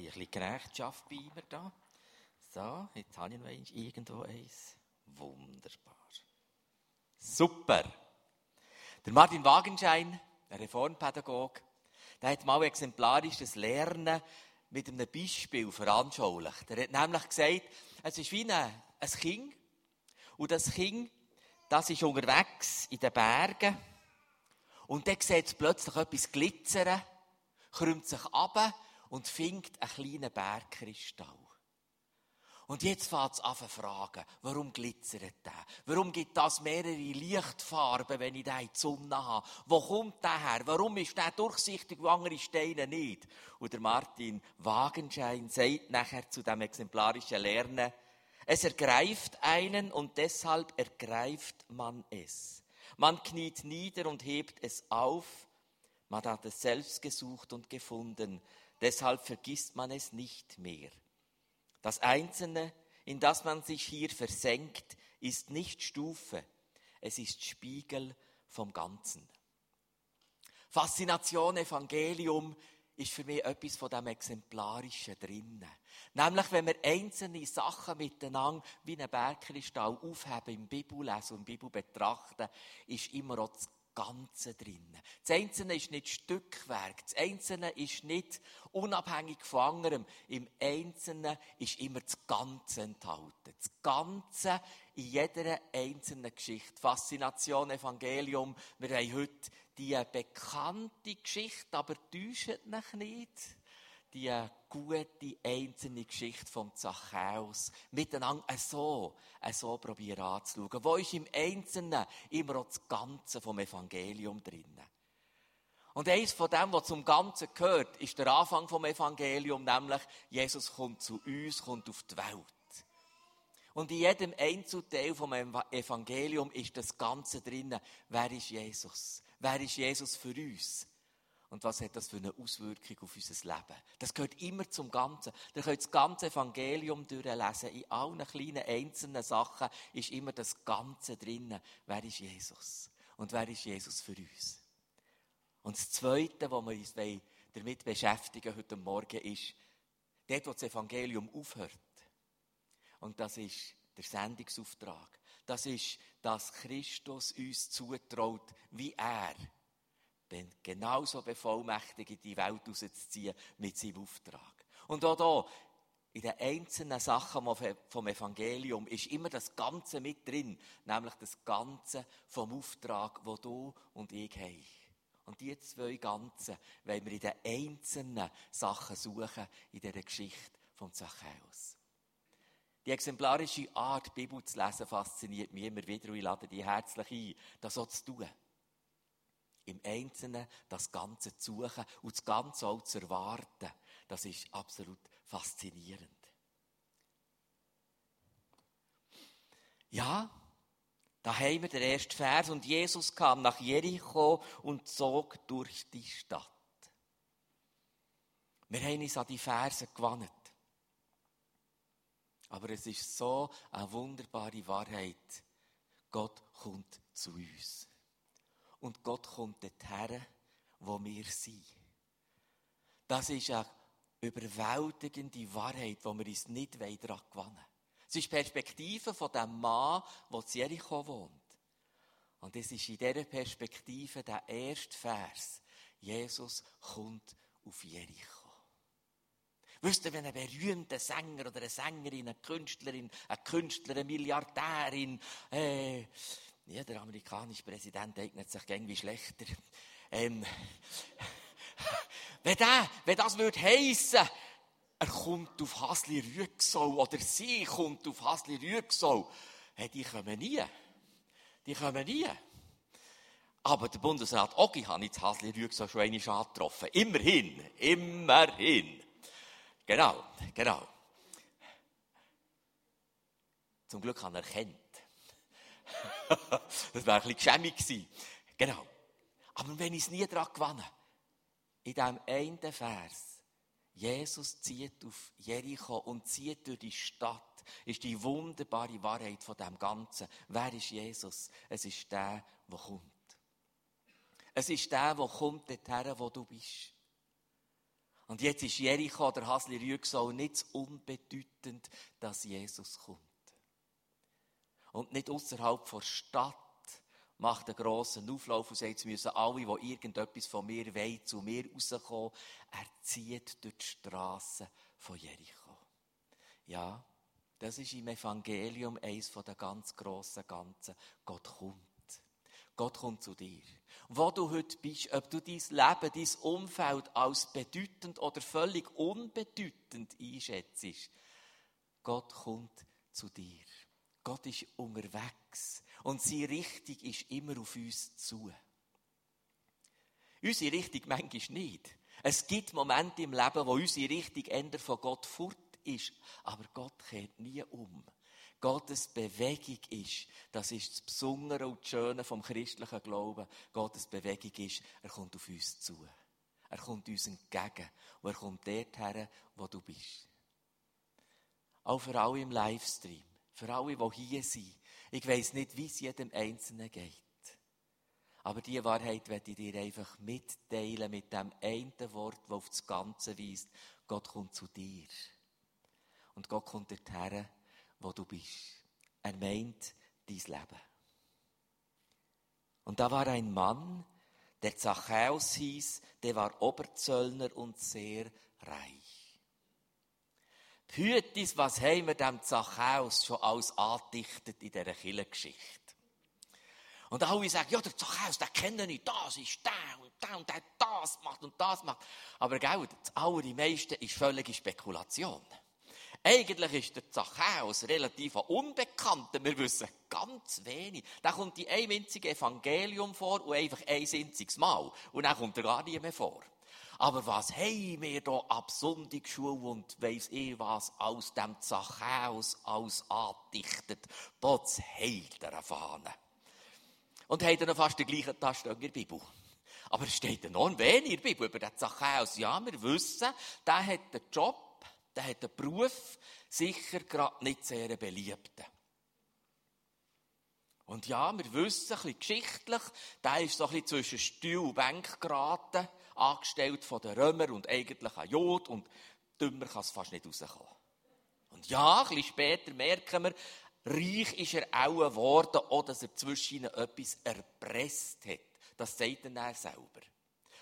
ein bisschen Knechtschaft bei mir da. So, jetzt habe ich noch irgendwo eins. Wunderbar. Super. Der Martin Wagenschein, der Reformpädagoge, der hat mal exemplarisch das Lernen mit einem Beispiel veranschaulicht. Er hat nämlich gesagt, es ist wie ein, ein Kind. Und das Kind, das ist unterwegs in den Bergen. Und dann sieht es plötzlich etwas glitzern, krümmt sich ab und findet einen kleinen Bergkristall. Und jetzt fängt es an zu fragen, warum glitzert der? Warum gibt das mehrere Lichtfarben, wenn ich den in die Sonne habe? Wo kommt der her? Warum ist der durchsichtig und andere Steine nicht? Und der Martin Wagenschein sagt nachher zu dem exemplarischen Lernen, es ergreift einen und deshalb ergreift man es. Man kniet nieder und hebt es auf. Man hat es selbst gesucht und gefunden. Deshalb vergisst man es nicht mehr. Das Einzelne, in das man sich hier versenkt, ist nicht Stufe, es ist Spiegel vom Ganzen. Faszination Evangelium ist für mich etwas von dem Exemplarischen drinnen. Nämlich, wenn wir einzelne Sachen miteinander wie einen Bergkristall aufheben, im Bibellesen und im Bibel betrachten, ist immer auch das Ganze drin. Das Einzelne ist nicht Stückwerk. Das Einzelne ist nicht unabhängig von anderem. Im Einzelnen ist immer das Ganze enthalten. Das Ganze in jeder einzelnen Geschichte. Faszination, Evangelium. Wir haben heute die bekannte Geschichte, aber täuscht nicht die gute einzelne Geschichte vom Zachäus miteinander so, so probieren anzuschauen. Wo ist im Einzelnen immer auch das Ganze vom Evangelium drin? Und eins von dem, was zum Ganzen gehört, ist der Anfang vom Evangelium, nämlich Jesus kommt zu uns, kommt auf die Welt. Und in jedem Einzelteil vom Evangelium ist das Ganze drin. Wer ist Jesus? Wer ist Jesus für uns? Und was hat das für eine Auswirkung auf unser Leben? Das gehört immer zum Ganzen. Ihr könnt das ganze Evangelium durchlesen. In allen kleinen einzelnen Sachen ist immer das Ganze drin. Wer ist Jesus? Und wer ist Jesus für uns? Und das Zweite, was wir uns damit beschäftigen heute Morgen, ist, dort, wo das Evangelium aufhört. Und das ist der Sendungsauftrag. Das ist, dass Christus uns zutraut, wie er bin genauso bevollmächtigt, in die Welt rauszuziehen mit seinem Auftrag. Und auch hier, in den einzelnen Sachen vom Evangelium ist immer das Ganze mit drin, nämlich das Ganze vom Auftrag, wo du und ich haben. Und die zwei Ganzen wollen wir in den einzelnen Sachen suchen, in dieser Geschichte vom Zachäus. Die exemplarische Art, die Bibel zu lesen, fasziniert mich immer wieder und ich lade dich herzlich ein, das so zu tun im Einzelnen das Ganze zu suchen und das Ganze auch zu erwarten, das ist absolut faszinierend. Ja, da haben wir den ersten Vers und Jesus kam nach Jericho und zog durch die Stadt. Wir haben uns an die Verse gewandt. Aber es ist so eine wunderbare Wahrheit. Gott kommt zu uns. Und Gott kommt dorthin, wo wir sind. Das ist eine überwältigende Wahrheit, wo wir uns nicht daran gewinnen Es ist die Perspektive von dem Mann, der in Jericho wohnt. Und es ist in dieser Perspektive der erste Vers. Jesus kommt auf Jericho. Wisst ihr, wenn ein berühmter Sänger oder eine Sängerin, eine Künstlerin, ein Künstler, eine Milliardärin, äh, ja, der amerikanische Präsident eignet sich irgendwie schlechter. Ähm, wenn, der, wenn das würde heissen, er kommt auf Hasli Rüegsau oder sie kommt auf Hasli Rüegsau, hey, die kommen nie. Die kommen nie. Aber der Bundesrat Ogi hat jetzt Hasli Rüegsau schon einmal angetroffen. Immerhin, immerhin. Genau, genau. Zum Glück hat er erkannt. Das wäre ein bisschen geschämig gewesen. Genau. Aber wenn ich es nie daran gewanne, in diesem einen Vers, Jesus zieht auf Jericho und zieht durch die Stadt, ist die wunderbare Wahrheit von dem Ganzen. Wer ist Jesus? Es ist der, der kommt. Es ist der, der kommt dorthin, wo du bist. Und jetzt ist Jericho oder Hasli Rüegsau nicht unbedeutend, dass Jesus kommt. Und nicht außerhalb der Stadt macht einen grossen Auflauf und sagt, jetzt müssen alle, die irgendetwas von mir wollen, zu mir rauskommen. Er zieht durch die Straßen von Jericho. Ja, das ist im Evangelium eines der ganz grossen Ganzen. Gott kommt. Gott kommt zu dir. Wo du heute bist, ob du dein Leben, dein Umfeld als bedeutend oder völlig unbedeutend einschätzt, Gott kommt zu dir. Gott ist unterwegs und seine Richtung ist immer auf uns zu. Unsere Richtung manchmal nicht. Es gibt Momente im Leben, wo unsere Richtung eher von Gott fort ist, aber Gott kehrt nie um. Gottes Bewegung ist, das ist das Besondere und das Schöne vom christlichen Glauben, Gottes Bewegung ist, er kommt auf uns zu. Er kommt uns entgegen und er kommt dort her, wo du bist. Auch für alle im Livestream, für alle, die hier sind. Ich weiß nicht, wie es jedem Einzelnen geht. Aber diese Wahrheit werde ich dir einfach mitteilen mit dem einen Wort, das auf das Ganze weist. Gott kommt zu dir. Und Gott kommt dorthin, wo du bist. Er meint dein Leben. Und da war ein Mann, der Zachäus hieß, der war Oberzöllner und sehr reich. Hütis, was haben wir dem Zachäus schon alles angedichtet in dieser Kirchengeschichte? Und alle sagen, ja, der Zachäus, den kenne ich, das ist der und der und der das macht und das macht. Aber gell, das allermeiste ist völlige Spekulation. Eigentlich ist der Zachäus relativ unbekannter. Wir wissen ganz wenig. Da kommt in einem einzigen Evangelium vor und einfach ein einziges Mal. Und dann kommt er gar nie mehr vor. Aber was haben wir da ab Sonntagsschule und weiss ich was aus dem Zachäus aus andichtet? Potz heilt er Fahne. Und er noch fast den gleichen Tasten in der Bibel. Aber es steht enorm wenig in der Bibel über den Zachäus. Ja, wir wissen, der hat den Job der hat einen Beruf, sicher gerade nicht sehr beliebten. Und ja, wir wissen, ein bisschen geschichtlich, der ist so ein bisschen zwischen Stuhl und Bank geraten, angestellt von den Römern und eigentlich ein Jod und dümmer kann es fast nicht rauskommen. Und ja, ein bisschen später merken wir, reich ist er auch geworden, auch dass er zwischen ihnen etwas erpresst hat. Das sagt er selber.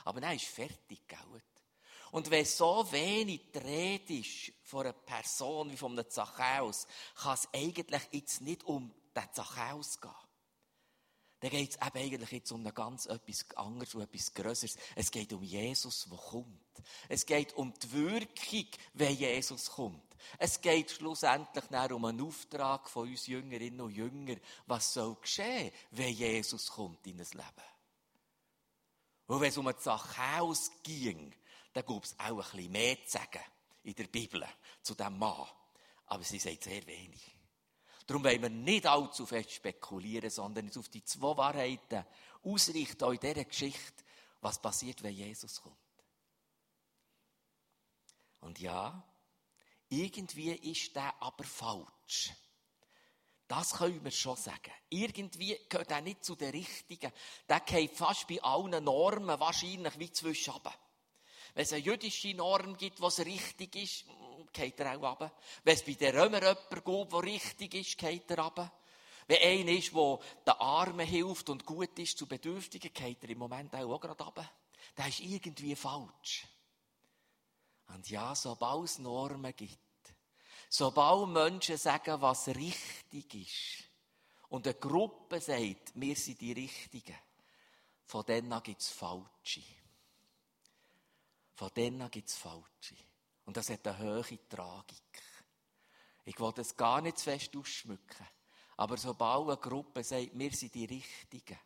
Aber dann ist fertig, gell? Und wenn so wenig Rede ist von einer Person wie von einem Zachäus, kann es eigentlich jetzt nicht um den Zachäus gehen. Dann geht es eben eigentlich jetzt um ganz etwas anderes und etwas Größeres. Es geht um Jesus, der kommt. Es geht um die Wirkung, wenn Jesus kommt. Es geht schlussendlich um einen Auftrag von uns Jüngerinnen und Jüngern. Was soll geschehen, wenn Jesus kommt in das Leben? Und wenn es um einen Zachäus ging, da gibt es auch ein bisschen mehr zu sagen in der Bibel zu diesem Mann. Aber sie sagt sehr wenig. Darum wollen wir nicht allzu fest spekulieren, sondern uns auf die zwei Wahrheiten ausrichten, auch in dieser Geschichte, was passiert, wenn Jesus kommt. Und ja, irgendwie ist der aber falsch. Das können wir schon sagen. Irgendwie gehört er nicht zu den Richtigen. Der geht fast bei allen Normen wahrscheinlich wie zwischen wenn es eine jüdische Norm gibt, was richtig ist, geht er auch runter. Wenn es bei den Römern jemanden gibt, der richtig ist, geht er runter. Wenn einer ist, der den Armen hilft und gut ist zu Bedürftigen, geht er im Moment auch, gerade runter. Das ist irgendwie falsch. Und ja, sobald es Normen gibt, sobald Menschen sagen, was richtig ist, und eine Gruppe sagt, wir sind die Richtigen, von denen gibt es Falsche. Von denen gibt es Falsche. Und das hat eine hohe Tragik. Ich will das gar nicht zu fest ausschmücken. Aber sobald eine Gruppe sagt, wir sind die Richtigen,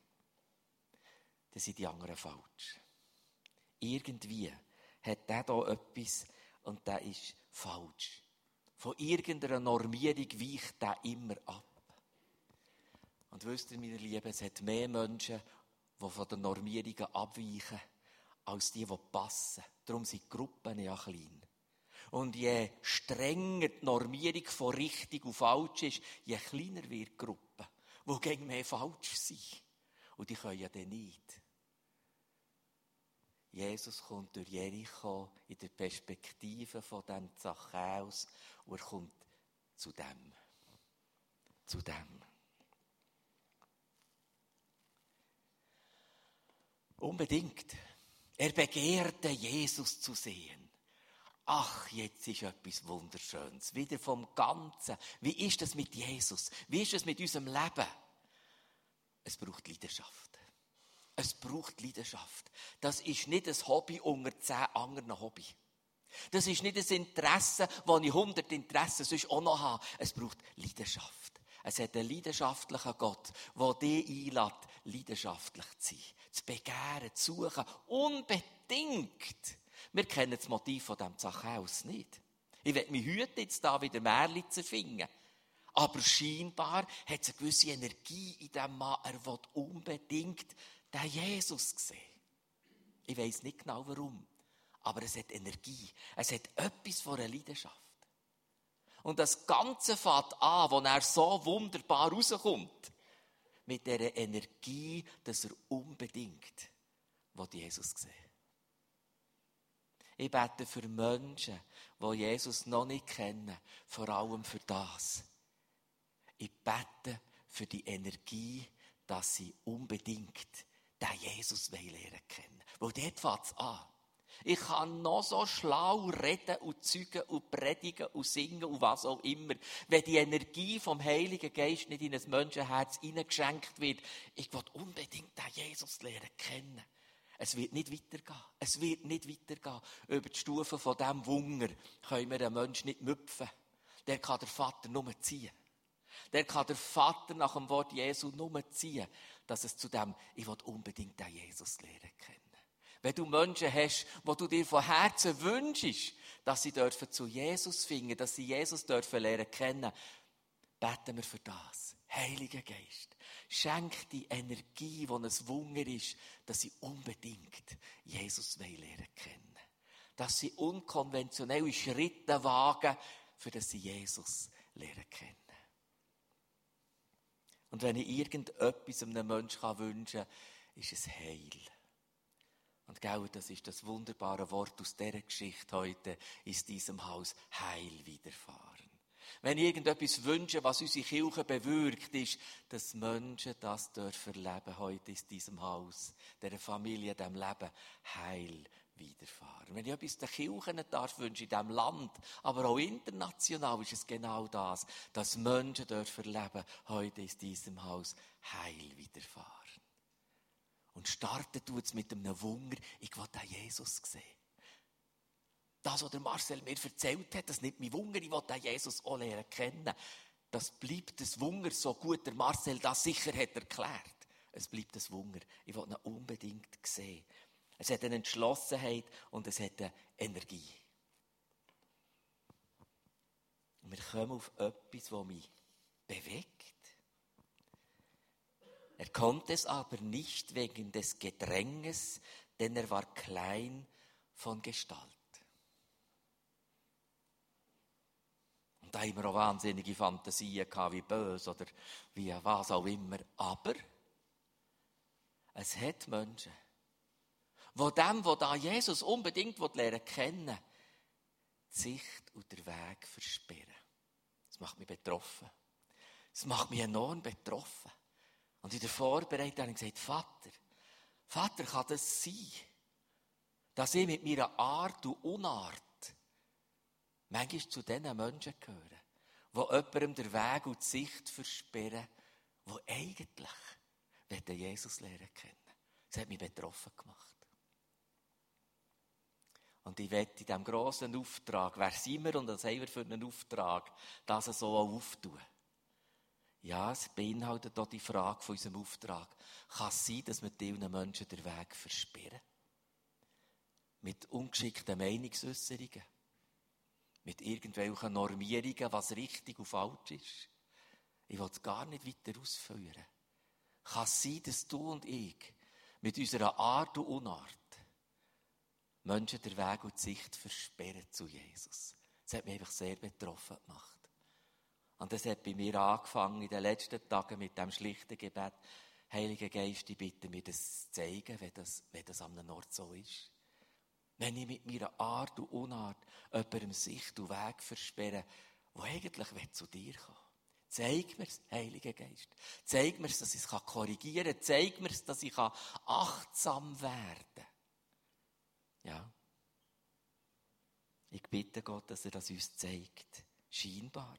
dann sind die anderen falsch. Irgendwie hat der da etwas und der ist falsch. Von irgendeiner Normierung weicht der immer ab. Und wisst ihr, meine Lieben, es hat mehr Menschen, die von den Normierungen abweichen, als die, die passen. Darum sind die Gruppen ja klein. Und je strenger die Normierung von richtig und falsch ist, je kleiner wird die Gruppe, wo gegen mehr falsch sind. Und die können ja dann nicht. Jesus kommt durch Jericho in der Perspektive von dem Zachäus und er kommt zu dem. Zu dem. Unbedingt. Er begehrte, Jesus zu sehen. Ach, jetzt ist etwas Wunderschönes. Wieder vom Ganzen. Wie ist das mit Jesus? Wie ist es mit unserem Leben? Es braucht Leidenschaft. Es braucht Leidenschaft. Das ist nicht ein Hobby unter zehn anderen Hobby. Das ist nicht ein Interesse, wo ich hundert Interessen sonst auch noch habe. Es braucht Leidenschaft. Es hat einen leidenschaftlichen Gott, der dich einlädt, leidenschaftlich zu sein. Zu begehren, zu suchen. Unbedingt. Wir kennen das Motiv von diesem Zachäus nicht. Ich werde mich hüten, jetzt da wieder Märchen zu finden. Aber scheinbar hat es eine gewisse Energie in diesem Mann. Er will unbedingt den Jesus sehen. Ich weiß nicht genau warum. Aber es hat Energie. Es hat etwas von einer Leidenschaft. Und das Ganze fängt an, wo er so wunderbar rauskommt. Mit der Energie, dass er unbedingt Jesus sehen Ich bete für Menschen, die Jesus noch nicht kennen, vor allem für das. Ich bete für die Energie, dass sie unbedingt den Jesus lernen kennen. Weil dort fängt es an. Ich kann noch so schlau reden und zeugen und predigen und singen und was auch immer. Wenn die Energie vom Heiligen Geist nicht in ein Menschenherz hineingeschenkt wird, ich will unbedingt den Jesus lernen kennen. Es wird nicht weitergehen. Es wird nicht weitergehen. Über die Stufe von diesem Wunder können wir einen Menschen nicht müpfen. Der kann der Vater nur ziehen. Der kann der Vater nach dem Wort Jesu nur ziehen, dass es zu dem, ich will unbedingt den Jesus lernen kennen. Wenn du Menschen hast, wo du dir von Herzen wünschst, dass sie dürfen zu Jesus finden, dass sie Jesus dürfen lernen kennen, beten wir für das. Heiliger Geist, schenk die Energie, die ein Wunder ist, dass sie unbedingt Jesus lernen kennen. Dass sie unkonventionelle Schritte wagen, für dass sie Jesus lernen kennen. Und wenn ich irgendetwas einem Menschen wünschen kann, ist es Heil. Und genau das ist das wunderbare Wort aus dieser Geschichte heute, ist diesem Haus Heil widerfahren. Wenn ich irgendetwas wünsche, was unsere Kirche bewirkt, ist, dass Menschen das dürfen erleben heute in diesem Haus, der Familie, dem Leben Heil widerfahren. Wenn ich etwas der Kirche nicht darf wünschen in diesem Land, aber auch international ist es genau das, dass Menschen dürfen erleben heute in diesem Haus Heil widerfahren. Und starten tut es mit einem Wunder, ich will den Jesus sehen. Das, was der Marcel mir erzählt hat, das nimmt mich Wunder, ich will Jesus auch lernen kennen. Das bleibt das Wunder, so gut der Marcel das sicher hat erklärt. Es bleibt das Wunder. Ich will ihn unbedingt sehen. Es hat eine Entschlossenheit und es hat eine Energie. Und wir kommen auf etwas, das mich bewegt. Er konnte es aber nicht wegen des Gedränges, denn er war klein von Gestalt. Und da haben wir auch wahnsinnige Fantasien gehabt, wie böse oder wie was auch immer. Aber es hat Menschen, wo dem, wo da Jesus unbedingt lernen kennen, die Sicht und der Weg versperren. Das macht mich betroffen. Das macht mich enorm betroffen. Und in der Vorbereitung habe ich gesagt, Vater, Vater, kann das sein, dass ich mit meiner Art und Unart manchmal zu diesen Menschen gehöre, die jemandem den Weg und die Sicht versperren, die eigentlich Jesus lernen kennen. Das hat mich betroffen gemacht. Und ich werde in diesem grossen Auftrag, wer sind wir und was haben wir für einen Auftrag, das so auftun. Ja, es beinhaltet auch die Frage von unserem Auftrag. Kann es sein, dass wir diesen Menschen den Weg versperren? Mit ungeschickten Meinungsäußerungen? Mit irgendwelchen Normierungen, was richtig und falsch ist? Ich will es gar nicht weiter ausführen. Kann es sein, dass du und ich mit unserer Art und Unart Menschen den Weg und die Sicht versperren zu Jesus? Das hat mich einfach sehr betroffen gemacht. Und das hat bei mir angefangen in den letzten Tagen mit dem schlichten Gebet. Heiliger Geist, ich bitte mir das zu zeigen, wenn das, wenn das an einem Ort so ist. Wenn ich mit meiner Art und Unart jemandem Sicht und Weg versperre, wo eigentlich zu dir kommen Zeig mir es, Heiliger Geist. Zeig mir es, dass ich es korrigieren kann. Zeig mir es, dass ich achtsam werden kann. Ja. Ich bitte Gott, dass er das uns zeigt. Scheinbar.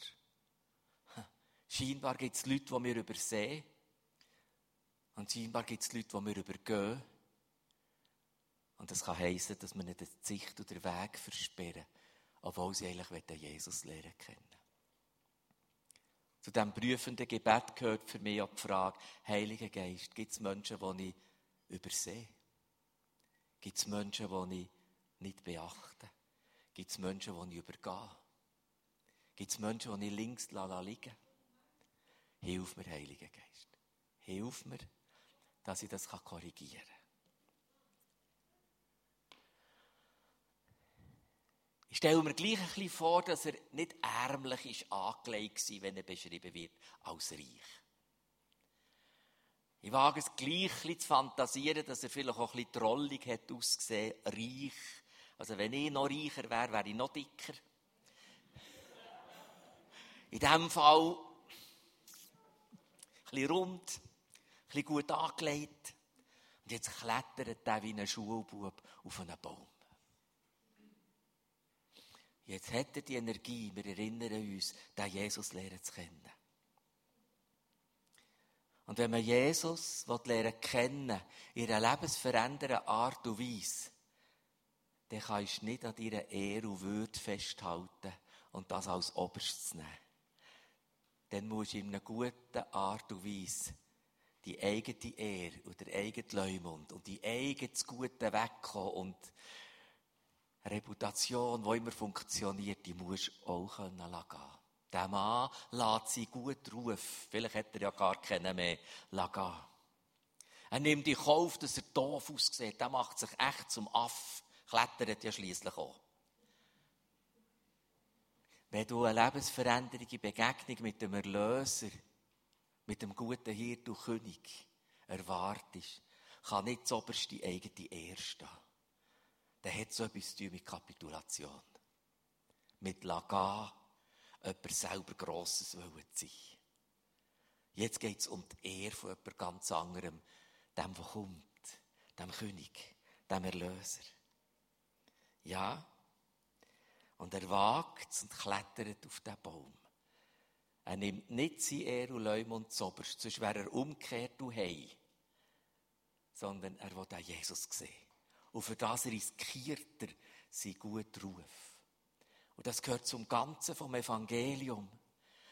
Scheinbar gibt es Leute, die wir übersehen. Und scheinbar gibt es Leute, die wir übergehen. Und das kann heißen, dass wir nicht die Sicht oder den Weg versperren, obwohl sie eigentlich Jesus lernen kennen. Zu diesem prüfenden Gebet gehört für mich auch die Frage, Heiliger Geist, gibt es Menschen, die ich übersehe? Gibt es Menschen, die ich nicht beachte? Gibt es Menschen, die ich übergehe? Gibt es Menschen, die ich links liegen Hilf mir, Heiliger Geist. Hilf mir, dass ich das korrigieren kann. Ich stelle mir gleich ein bisschen vor, dass er nicht ärmlich ist angelegt war, wenn er beschrieben wird als reich. Ich wage es gleich ein zu fantasieren, dass er vielleicht auch ein bisschen trollig hat ausgesehen, reich. Also wenn ich noch reicher wäre, wäre ich noch dicker. In diesem Fall ein bisschen rund, ein bisschen gut angelegt. Und jetzt klettert er wie ein Schulbub auf einen Baum. Jetzt hat er die Energie, wir erinnern uns, den Jesus lernen zu kennen. Und wenn man Jesus lernen kennen, in einer lebensverändernden Art und Weise, dann kannst du nicht an deiner Ehre und Würde festhalten und das als Oberstes nehmen. Dann musst du in einer guten Art und Weise die eigene Ehre und der eigene Leumund und die eigene Gute wegkommen und Reputation, die immer funktioniert, die muss auch können gehen. Der Mann lässt sie gut rufen. Vielleicht hat er ja gar keinen mehr gehen. Er nimmt in Kauf, dass er doof aussieht. Der macht sich echt zum Aff. Klettert ja schließlich auch. Wenn du eine lebensveränderliche Begegnung mit dem Erlöser, mit dem guten Hirt und König erwartest, kann nicht das oberste eigene Ehre stehen dann hat so etwas zu tun mit Kapitulation. Mit Lagan, jemand selber Grosses wollen sein. Jetzt geht es um die Ehre von jemand ganz anderem, dem, der kommt, dem König, dem Erlöser. Ja, und er wagt und klettert auf den Baum. Er nimmt nicht seine Ehre und Leumund zoberst, sonst wäre er umgekehrt und hei. Sondern er will auch Jesus sehen. Und für das riskiert er seinen guten Ruf. Und das gehört zum Ganzen vom Evangelium.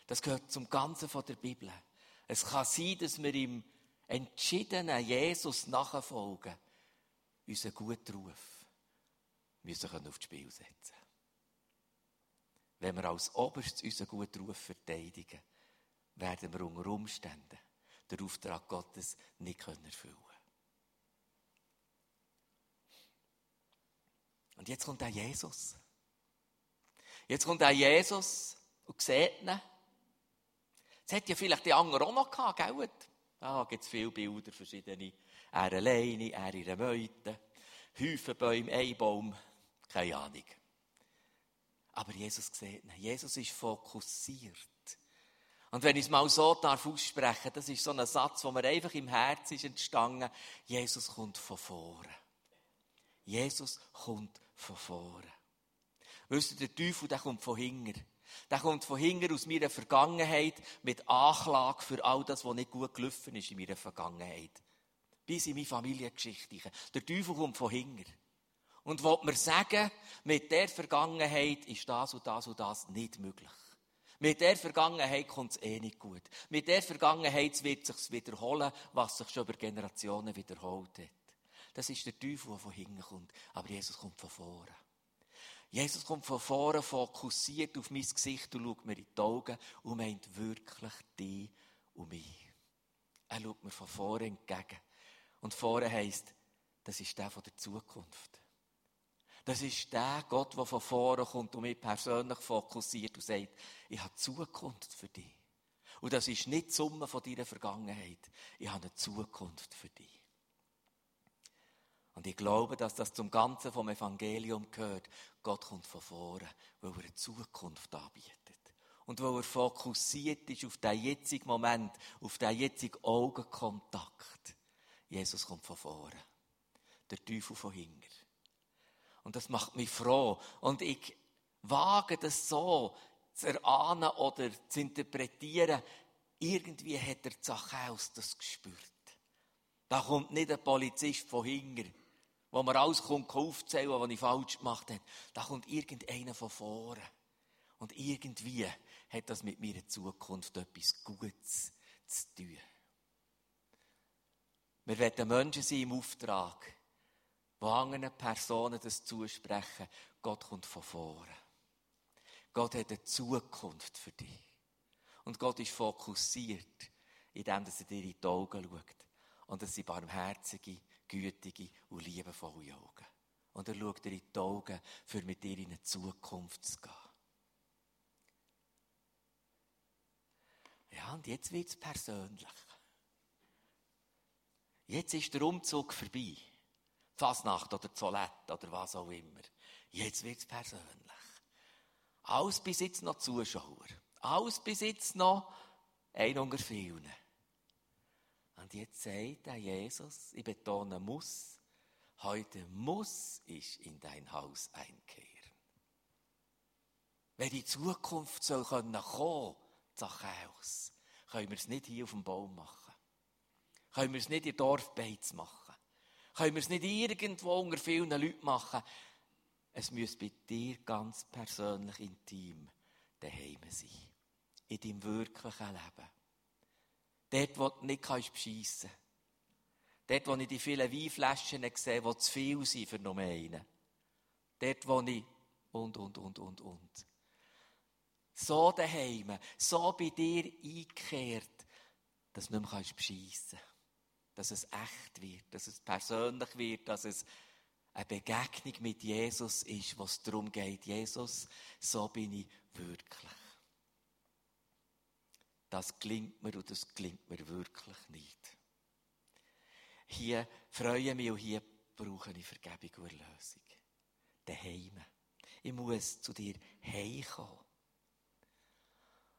Das gehört zum Ganzen von der Bibel. Es kann sein, dass wir im entschiedenen Jesus nachfolgen, unseren guten Ruf müssen können aufs Spiel setzen. Wenn wir als Oberst unseren guten Ruf verteidigen, werden wir unter Umständen den Auftrag Gottes nicht erfüllen können. Und jetzt kommt auch Jesus. Jetzt kommt auch Jesus und sieht ihn. Das hätte ja vielleicht die anderen auch noch gehabt, gell? Da gibt es viele Bilder, verschiedene. Er alleine, er einer Meute, Häufen Bäume, ein keine Ahnung. Aber Jesus sieht ihn. Jesus ist fokussiert. Und wenn ich es mal so darf aussprechen, das ist so ein Satz, der mir einfach im Herzen ist entstanden. Jesus kommt von vorne. Jesus kommt von vorne. Wisst ihr, der Teufel, der kommt von hinten. Der kommt von hinten aus meiner Vergangenheit mit Anklage für all das, was nicht gut gelaufen ist in meiner Vergangenheit. Bis in meine Familiengeschichte. Der Teufel kommt von hinten. Und will mir sagen, mit der Vergangenheit ist das und das und das nicht möglich. Mit der Vergangenheit kommt es eh nicht gut. Mit der Vergangenheit wird es sich wiederholen, was sich schon über Generationen wiederholt hat. Das ist der Teufel, der von hinten kommt. Aber Jesus kommt von vorne. Jesus kommt von vorne, fokussiert auf mein Gesicht und schaut mir in die Augen und meint wirklich dich und mich. Er schaut mir von vorne entgegen. Und vorne heisst, das ist der von der Zukunft. Das ist der Gott, der von vorne kommt und mich persönlich fokussiert und sagt, ich habe Zukunft für dich. Und das ist nicht die Summe von deiner Vergangenheit. Ich habe eine Zukunft für dich. Und ich glaube, dass das zum Ganzen vom Evangelium gehört. Gott kommt von vorne, weil er eine Zukunft anbietet. Und weil er fokussiert ist auf den jetzigen Moment, auf den jetzigen Augenkontakt. Jesus kommt von vorne. Der Teufel von hinten. Und das macht mich froh. Und ich wage das so zu erahnen oder zu interpretieren. Irgendwie hat der Zachäus das gespürt. Da kommt nicht ein Polizist von hinten, wo man alles kommt, aufzählen, was ich falsch gemacht habe. Da kommt irgendeiner von vorne. Und irgendwie hat das mit meiner Zukunft etwas Gutes zu tun. Wir werden Menschen sein im Auftrag, die anderen Personen das zusprechen. Gott kommt von vorne. Gott hat eine Zukunft für dich. Und Gott ist fokussiert, indem er dir in die Augen schaut. Und es sind barmherzige, gütige und liebevolle Augen. Und er schaut dir in die Augen, für mit dir in eine Zukunft zu gehen. Ja, und jetzt wird es persönlich. Jetzt ist der Umzug vorbei. Fasnacht oder Zollett oder was auch immer. Jetzt wird es persönlich. Alles bis jetzt noch Zuschauer. Alles bis jetzt noch ein unter vielen. Und jetzt sagt der Jesus, ich betone muss, heute muss ich in dein Haus einkehren. Wenn die Zukunft soll kommen können, Zachäus, können wir es nicht hier auf dem Baum machen. Können wir es nicht in Dorfbeiz machen. Können wir es nicht irgendwo unter vielen Leuten machen. Es muss bei dir ganz persönlich intim daheim sein. In deinem wirklichen Leben. Dort, wo du nicht beschissen kannst. Dort, wo ich die vielen Weinflaschen sehe, die zu viel sind für nur einen. Dort, wo ich und, und, und, und, und so daheim, so bei dir eingekehrt, dass du nicht mehr beschissen kannst. Dass es echt wird, dass es persönlich wird, dass es eine Begegnung mit Jesus ist, was darum geht. Jesus, so bin ich wirklich. Das klingt mir und das klingt mir wirklich nicht. Hier freue ich mich und hier brauche ich Vergebung und Erlösung. Daheim. Ich muss zu dir heimkommen.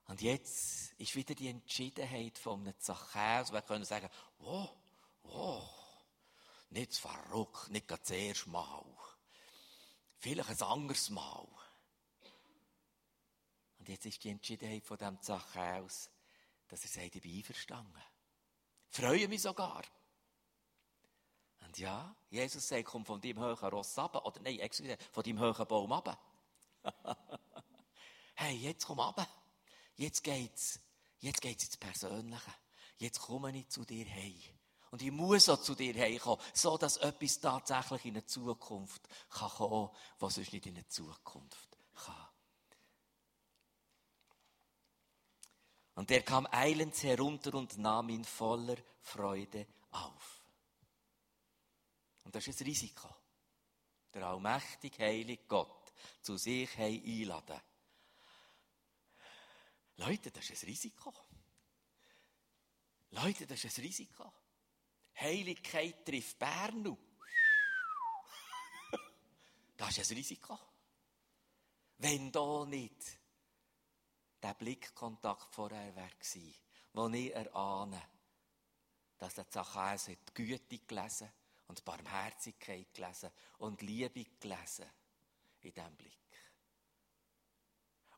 Und jetzt ist wieder die Entschiedenheit von einem Zachäus. Wir können sagen, wow, wow, nicht verrückt, nicht das erste Mal. Vielleicht ein anderes Mal. Und jetzt ist die Entschiedenheit von dem Zachäus, dass er sagt, ich bin einverstanden. Freue mich sogar. Und ja, Jesus sagt, komm von deinem hohen Ross ab. Oder nein, excuse, von deinem hohen Baum ab. hey, jetzt komm ab. Jetzt geht's, jetzt geht's ins Persönliche. Jetzt komme ich zu dir hey. Und ich muss auch zu dir heimkommen, so dass etwas tatsächlich in eine Zukunft kann kommen, was sonst nicht in eine Zukunft kann. Und er kam eilends herunter und nahm ihn voller Freude auf. Und das ist ein Risiko. Der allmächtige, heilige Gott zu sich einladen. Leute, das ist ein Risiko. Leute, das ist ein Risiko. Heiligkeit trifft Bern. Das ist ein Risiko. Wenn da nicht der Blickkontakt vorher war, wo ich erahne, dass der Zachäus die Güte gelesen und Barmherzigkeit gelesen und Liebe gelesen in diesem Blick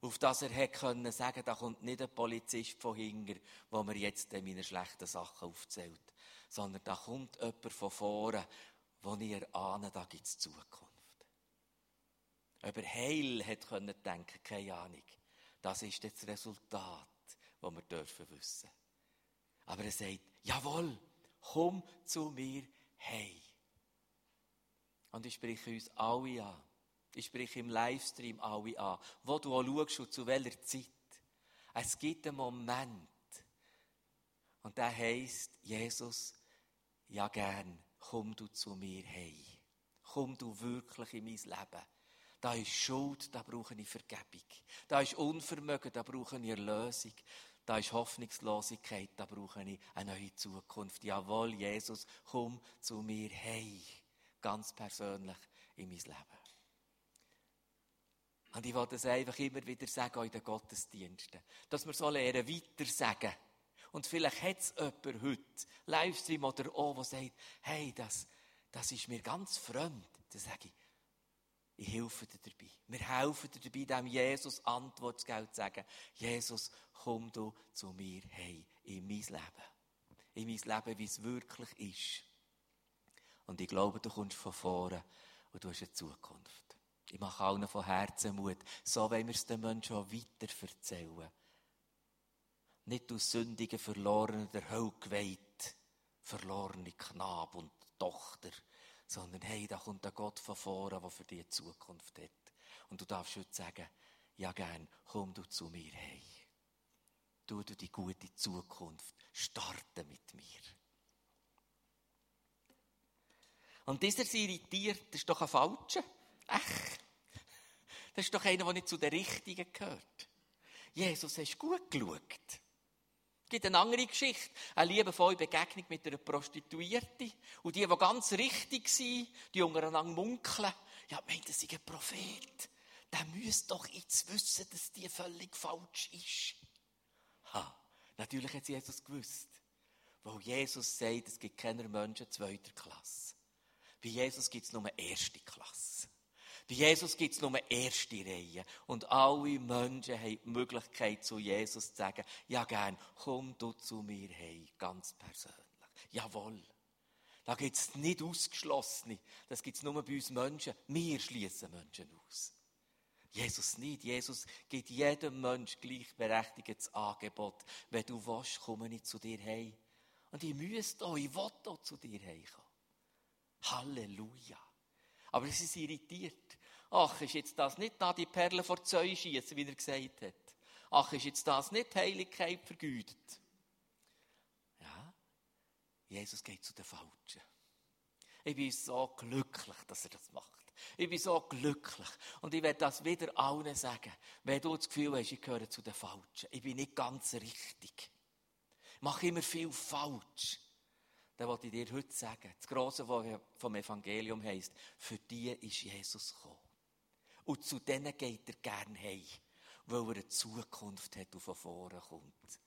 auf das er hätte können sagen, da kommt nicht ein Polizist von hinten, wo mir jetzt meine schlechten Sachen aufzählt, sondern da kommt jemand von vorne, wo ich erahne, da gibt es Zukunft. Über Heil hätte können denken, keine Ahnung. Das ist das Resultat, das wir dürfen wissen. Aber er sagt, jawohl, komm zu mir hey. Und ich spreche uns alle an. Ich spreche im Livestream alle an, wo du auch schaust und zu welcher Zeit. Es gibt einen Moment, und der heißt Jesus, ja gern, komm du zu mir hey. Komm du wirklich in mein Leben. Da ist Schuld, da brauche ich Vergebung. Da ist Unvermögen, da brauche ich Erlösung. Da ist Hoffnungslosigkeit, da brauche ich eine neue Zukunft. Jawohl, Jesus, komm zu mir hey. ganz persönlich in mein Leben. Und ich wollte es einfach immer wieder sagen, auch in den Gottesdiensten. Dass wir so lernen, weiter sagen. Und vielleicht hat es jemand heute, Livestream oder auch, der sagt, hey, das, das ist mir ganz fremd. Dann sage ich, ich helfe dir dabei. Wir helfen dir dabei, dem Jesus Antwort zu geben, zu sagen, Jesus, komm du zu mir hey, in mein Leben. In mein Leben, wie es wirklich ist. Und ich glaube, du kommst von vorne und du hast eine Zukunft. Ich mache allen von Herzen Mut. So wollen wir es den Menschen auch weiter erzählen. Nicht aus sündigen, verlorenen, der Hölle geweiht, verlorene Knab und Tochter, sondern hey, da kommt ein Gott von vorne, der für dich Zukunft hat. Und du darfst heute sagen, ja gern, komm du zu mir, hey. Du, du die gute Zukunft, starte mit mir. Und dieser ist irritiert, das ist doch ein Falscher. Ach, das ist doch einer, der nicht zu den Richtigen gehört. Jesus, hast gut geschaut. Gibt eine andere Geschichte. Eine liebevolle Begegnung mit einer Prostituierten. Und die, die ganz richtig sind, die untereinander munkeln. Ja, meint, das ist ein Prophet. Der müsste doch jetzt wissen, dass die völlig falsch ist. Ha, natürlich hat Jesus gewusst. Weil Jesus sagt, es gibt keine Menschen zweiter Klasse. Bei Jesus gibt es nur erste Klasse. Bei Jesus gibt es nur erste Reihe. Und alle Menschen haben die Möglichkeit, zu Jesus zu sagen, ja gern, komm du zu mir hey, ganz persönlich. Jawohl. Da gibt es nicht Ausgeschlossene. Das gibt es nur bei uns Menschen. Wir schließen Menschen aus. Jesus nicht. Jesus gibt jedem Menschen gleichberechtigtes Angebot. Wenn du willst, komme ich zu dir hey. Und ich müsste auch, ich will auch zu dir heimkommen. Halleluja. Aber sie sind irritiert. Ach, ist jetzt das nicht da die Perle vor Zeu schießen, wie er gesagt hat? Ach, ist jetzt das nicht Heiligkeit vergütet? Ja, Jesus geht zu den Falschen. Ich bin so glücklich, dass er das macht. Ich bin so glücklich. Und ich werde das wieder allen sagen. Wenn du das Gefühl hast, ich gehöre zu den Falschen. Ich bin nicht ganz richtig. Ich mache immer viel falsch dann wollte ich dir heute sagen, das Grosse vom Evangelium heisst, für die ist Jesus gekommen. Und zu denen geht er gern heim, weil er eine Zukunft hat und von vorne kommt.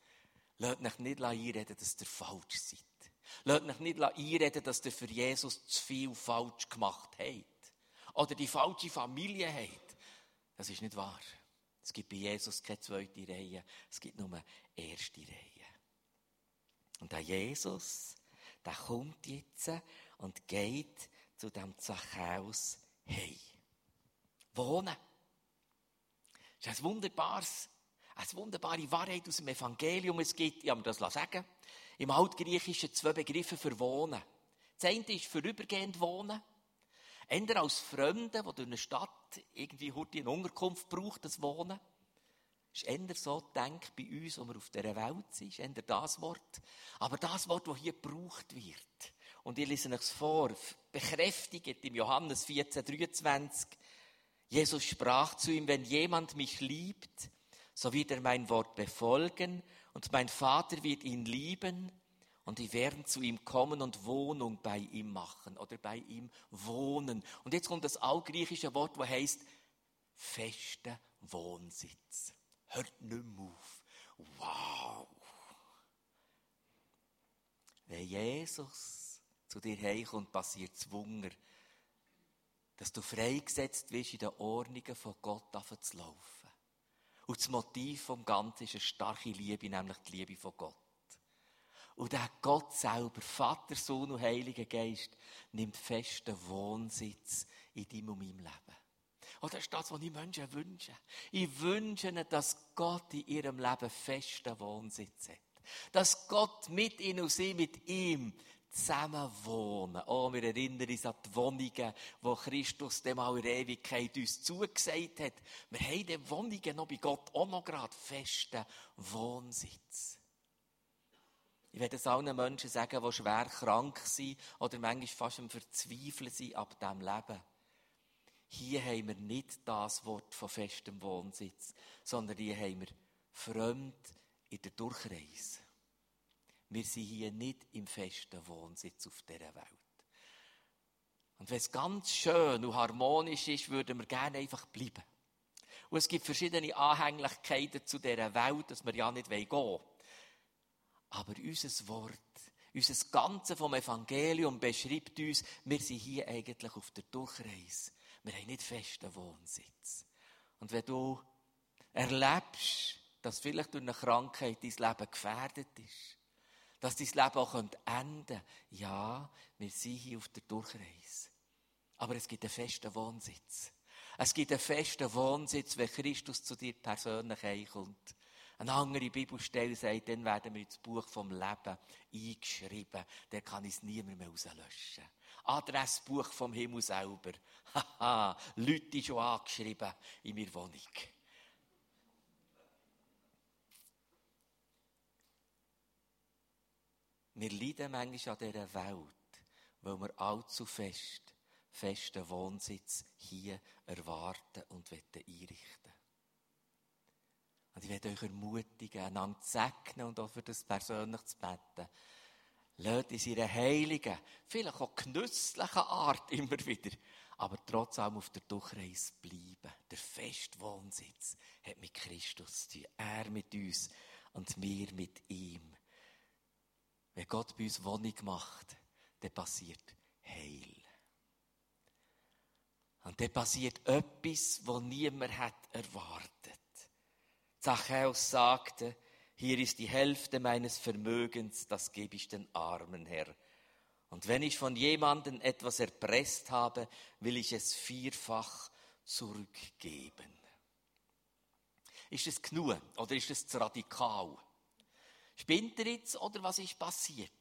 Lasst euch nicht einreden, dass ihr falsch seid. Lasst euch nicht einreden, dass ihr für Jesus zu viel falsch gemacht habt. Oder die falsche Familie habt. Das ist nicht wahr. Es gibt bei Jesus keine zweite Reihe, es gibt nur eine erste Reihe. Und der Jesus, der kommt jetzt und geht zu dem Zachäus hey. Wohnen. Das ist ein wunderbares, eine wunderbare Wahrheit aus dem Evangelium. Es gibt, ich habe mir das sagen im Altgriechischen zwei Begriffe für Wohnen. Das eine ist vorübergehend Wohnen. Änder als Fremde, die durch eine Stadt irgendwie heute eine Unterkunft braucht, das Wohnen ist eher so denkt bei uns, wo wir auf dieser Welt sind, ist eher das Wort. Aber das Wort, das hier gebraucht wird. Und ich lese es vor, bekräftigt im Johannes 14, 23. Jesus sprach zu ihm, wenn jemand mich liebt, so wird er mein Wort befolgen und mein Vater wird ihn lieben und die werden zu ihm kommen und Wohnung bei ihm machen oder bei ihm wohnen. Und jetzt kommt das allgriechische Wort, wo heißt fester Wohnsitz hört nicht mehr auf. Wow! Wenn Jesus zu dir heimkommt, passiert das Wunder, dass du freigesetzt wirst, in den Ordnungen von Gott zu laufen. Und das Motiv vom Ganzen ist eine starke Liebe, nämlich die Liebe von Gott. Und der Gott selber, Vater, Sohn und Heiliger Geist, nimmt festen Wohnsitz in deinem und meinem Leben. Und das ist das, was ich Menschen wünsche. Ich wünsche ihnen, dass Gott in ihrem Leben festen Wohnsitz hat. Dass Gott mit ihnen und sie mit ihm zusammen wohnen. Oh, wir erinnern uns an die Wohnungen, wo Christus dem auch in Ewigkeit uns zugesagt hat. Wir haben die Wohnungen noch bei Gott auch noch gerade festen Wohnsitz. Ich werde es allen Menschen sagen, die schwer krank sind oder manchmal fast am Verzweifeln sind ab diesem Leben. Hier haben wir nicht das Wort von festem Wohnsitz, sondern hier haben wir fremd in der Durchreise. Wir sind hier nicht im festen Wohnsitz auf dieser Welt. Und wenn es ganz schön und harmonisch ist, würden wir gerne einfach bleiben. Und es gibt verschiedene Anhänglichkeiten zu dieser Welt, dass wir ja nicht gehen wollen. Aber unser Wort, unser Ganze vom Evangelium beschreibt uns, wir sind hier eigentlich auf der Durchreise. Wir haben nicht festen Wohnsitz. Und wenn du erlebst, dass vielleicht durch eine Krankheit dein Leben gefährdet ist, dass dein Leben auch enden könnte, ja, wir sind hier auf der Durchreise. Aber es gibt einen festen Wohnsitz. Es gibt einen festen Wohnsitz, wenn Christus zu dir persönlich einkommt. Eine andere Bibelstelle sagt, dann werden wir ins Buch vom Leben eingeschrieben. Der kann es niemand mehr rauslöschen. Adressbuch vom Himmel selber. Haha, Leute schon angeschrieben in meiner Wohnung. Wir leiden manchmal an dieser Welt, weil wir allzu fest festen Wohnsitz hier erwarten und einrichten Und ich werde euch ermutigen, einander zu segnen und auch für das persönlich zu beten. Lasst in ihrer heiligen, vielleicht auch genüsslichen Art immer wieder, aber trotzdem auf der Durchreise bleiben. Der feste Wohnsitz hat mit Christus zu tun. Er mit uns und wir mit ihm. Wenn Gott bei uns Wohnung macht, dann passiert Heil. Und dann passiert etwas, was niemand hat erwartet. Zachäus sagte, hier ist die Hälfte meines Vermögens, das gebe ich den Armen, Herr. Und wenn ich von jemandem etwas erpresst habe, will ich es vierfach zurückgeben. Ist es genug oder ist es zu radikal? Spinnt er jetzt oder was ist passiert?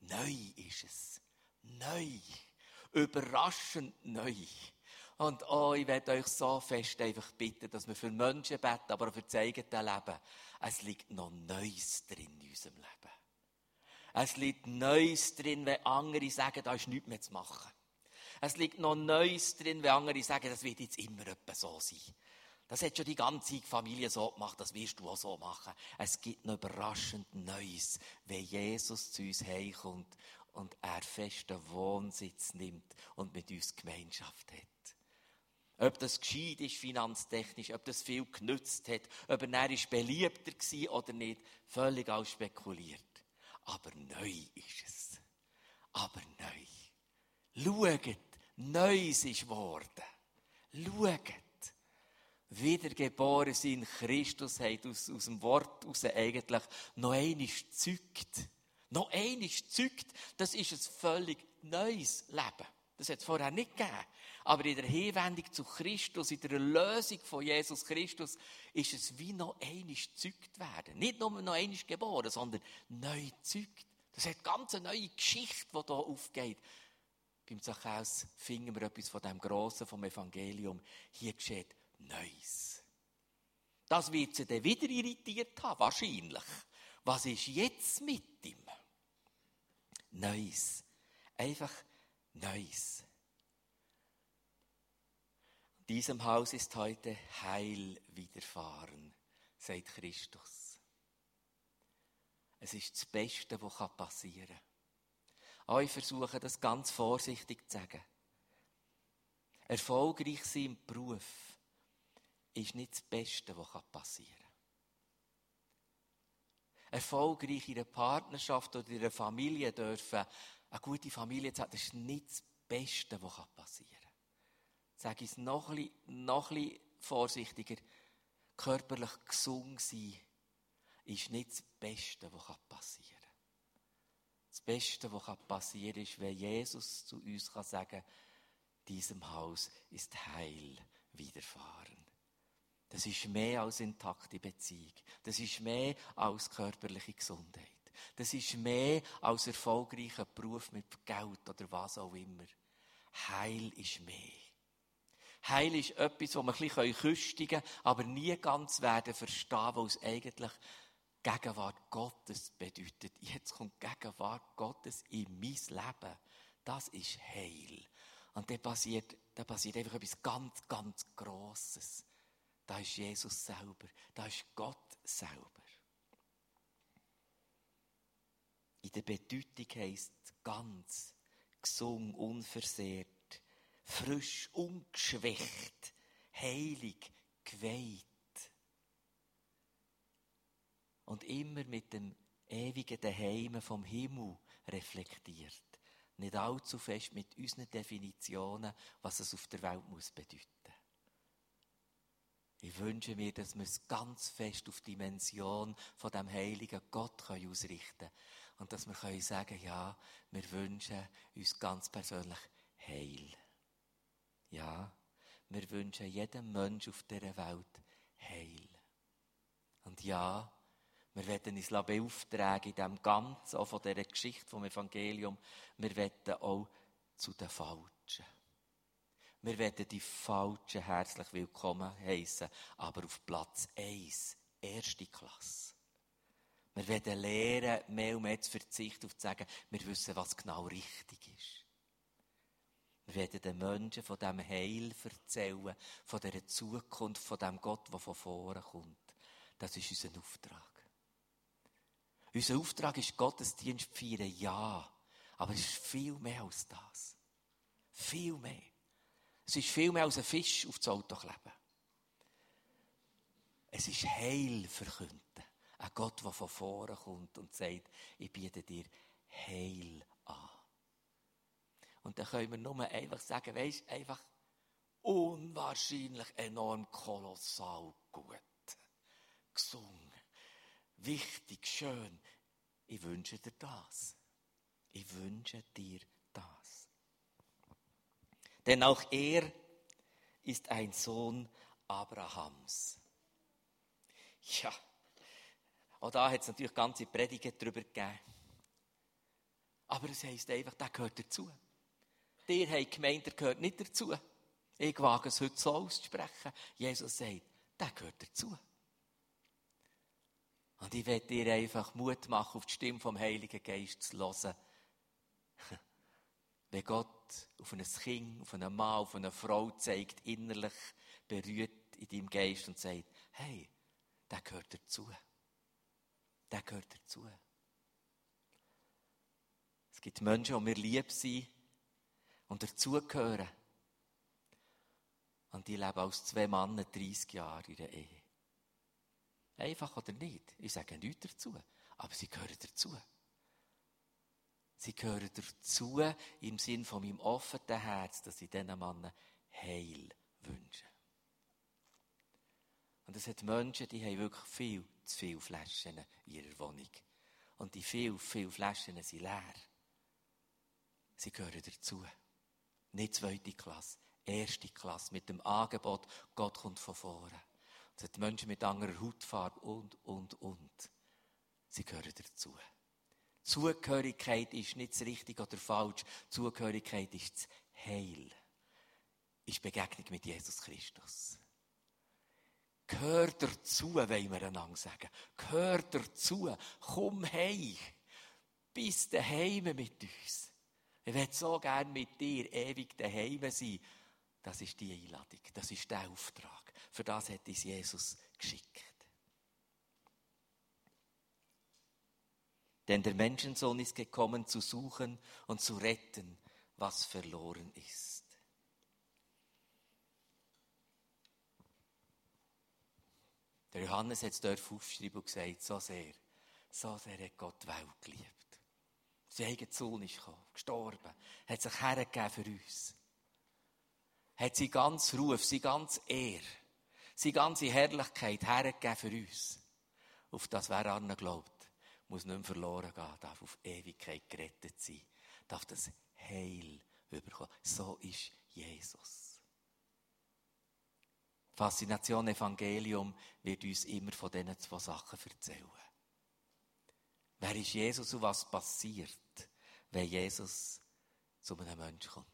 Neu ist es. Neu. Überraschend neu. Und oh, ich werde euch so fest einfach bitten, dass wir für Menschen beten, aber für das eigene Leben. Es liegt noch Neues drin in unserem Leben. Es liegt Neues drin, wenn andere sagen, da ist nichts mehr zu machen. Es liegt noch Neues drin, wenn andere sagen, das wird jetzt immer etwa so sein. Das hat schon die ganze Familie so gemacht, das wirst du auch so machen. Es gibt noch überraschend Neues, wenn Jesus zu uns heimkommt und er festen Wohnsitz nimmt und mit uns Gemeinschaft hat. Ob das gescheit ist, finanztechnisch, ob das viel genützt hat, ob er ist beliebter war oder nicht, völlig alles spekuliert. Aber neu ist es. Aber neu. Schaut, Neues ist geworden. Schaut. Wiedergeboren sind Christus hat aus, aus dem Wort heraus eigentlich noch einiges zückt. Noch einiges zückt. Das ist ein völlig neues Leben. Das hat es vorher nicht gegeben. Aber in der Hinwendung zu Christus, in der Erlösung von Jesus Christus, ist es wie noch einiges gezeugt werden. Nicht nur noch einiges geboren, sondern neu gezeugt. Das hat ganz eine neue Geschichte, die hier aufgeht. Beim Zachäus finden wir etwas von dem Grossen, vom Evangelium. Hier geschieht Neues. Das wird sie dann wieder irritiert haben, wahrscheinlich. Was ist jetzt mit ihm? Neues. Einfach Neues diesem Haus ist heute Heil widerfahren, sagt Christus. Es ist das Beste, was passieren kann. Auch ich versuche, das ganz vorsichtig zu sagen. Erfolgreich sein im Beruf ist nicht das Beste, was passieren kann. Erfolgreich in einer Partnerschaft oder in einer Familie dürfen, eine gute Familie zu haben, das ist nicht das Beste, was passieren kann sage ich es noch bisschen, noch vorsichtiger, körperlich gesund sein, ist nicht das Beste, was passieren kann. Das Beste, was passieren kann, ist, wenn Jesus zu uns sagen kann diesem Haus ist Heil widerfahren. Das ist mehr als intakte Beziehung. Das ist mehr als körperliche Gesundheit. Das ist mehr als erfolgreicher Beruf mit Geld oder was auch immer. Heil ist mehr. Heil ist etwas, das wir ein bisschen küstigen können, aber nie ganz werden verstehen, weil es eigentlich Gegenwart Gottes bedeutet. Jetzt kommt Gegenwart Gottes in mein Leben. Das ist Heil. Und da passiert, da passiert einfach etwas ganz, ganz Grosses. Da ist Jesus selber. Da ist Gott selber. In der Bedeutung heisst ganz, gesund, unversehrt, frisch, ungeschwächt, heilig, geweiht. Und immer mit dem ewigen Daheim vom Himmel reflektiert. Nicht allzu fest mit unseren Definitionen, was es auf der Welt muss bedeuten. Ich wünsche mir, dass wir es ganz fest auf die Dimension von dem heiligen Gott ausrichten können. Und dass wir können sagen, ja, wir wünschen uns ganz persönlich Heil. Ja, wir wünschen jedem Menschen auf dieser Welt Heil. Und ja, wir werden uns beauftragen in dem Ganzen, auch von dieser Geschichte vom Evangelium, wir werden auch zu den Falschen. Wir werden die Falschen herzlich willkommen heißen, aber auf Platz 1, erste Klasse. Wir werden lernen, mehr und mehr zu verzichten auf zu sagen, wir wissen, was genau richtig ist. Wir werden den Menschen von dem Heil erzählen, von der Zukunft, von dem Gott, der von vorne kommt. Das ist unser Auftrag. Unser Auftrag ist Gottesdienst feiern, ja. Aber es ist viel mehr als das. Viel mehr. Es ist viel mehr als ein Fisch auf das Auto kleben. Es ist Heil verkünden. Ein Gott, der von vorne kommt und sagt, ich biete dir Heil an. Und dann können wir nur einfach sagen, weisst, einfach unwahrscheinlich enorm kolossal gut gesungen wichtig, schön. Ich wünsche dir das. Ich wünsche dir. Denn auch er ist ein Sohn Abrahams. Ja, auch da hat es natürlich ganze Predigen darüber gegeben. Aber es heisst einfach, der gehört dazu. Der hat gemeint, der gehört nicht dazu. Ich wage es heute so auszusprechen. Jesus sagt, der gehört dazu. Und ich werde dir einfach Mut machen, auf die Stimme vom Heiligen Geist zu hören. Wenn Gott auf ein Kind, auf einen Mann, auf eine Frau zeigt, innerlich berührt in deinem Geist und sagt, hey, der gehört dazu. Der gehört dazu. Es gibt Menschen, die mir lieb sind und dazugehören. Und die leben als zwei Männer 30 Jahre in der Ehe. Einfach oder nicht. Ich sage nichts dazu. Aber sie gehören dazu. Sie gehören dazu im Sinn von meinem offenen Herz, dass ich diesen Mann Heil wünsche. Und es hat Menschen, die haben wirklich viel zu viele Flaschen in ihrer Wohnung. Und die viel, viele Flaschen sind leer. Sie gehören dazu. Nicht zweite Klasse, erste Klasse mit dem Angebot, Gott kommt von vorne. Es hat Menschen mit anderer Hautfarbe und, und, und. Sie gehören dazu. Zugehörigkeit ist nicht das richtig oder falsch. Zugehörigkeit ist das Heil. Ist Begegnung mit Jesus Christus. Gehör dazu, wollen wir einander sagen. Gehör dazu. Komm heim. Bist daheim mit uns. Ich will so gern mit dir ewig daheim sein. Das ist die Einladung. Das ist der Auftrag. Für das hat uns Jesus geschickt. Denn der Menschensohn ist gekommen, zu suchen und zu retten, was verloren ist. Der Johannes hat es dort aufgeschrieben und gesagt, so sehr, so sehr hat Gott die Welt geliebt. Sein eigener Sohn ist gekommen, gestorben, hat sich hergegeben für uns. Hat sein ganzes Ruf, sein ganzes Ehr seine ganze Herrlichkeit hergegeben für uns. Auf das, wer an glaubt, muss nicht mehr verloren gehen, darf auf Ewigkeit gerettet sein, darf das Heil überkommen. So ist Jesus. Faszination Evangelium wird uns immer von diesen zwei Sachen erzählen. Wer ist Jesus und was passiert, wenn Jesus zu einem Menschen kommt?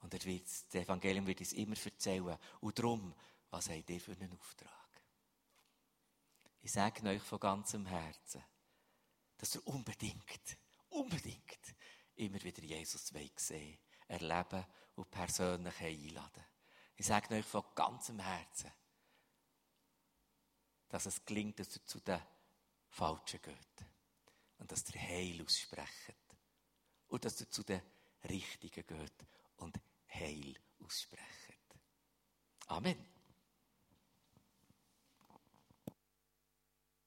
Und er wird, das Evangelium wird uns immer erzählen. Und darum, was habt ihr für einen Auftrag? Ich sage euch von ganzem Herzen, dass ihr unbedingt, unbedingt immer wieder Jesus sehen erleben und persönlich einladen. Ich sage euch von ganzem Herzen, dass es gelingt, dass ihr zu den Falschen geht. Und dass ihr Heil aussprecht. und dass ihr zu den Richtigen geht und Heil aussprecht. Amen.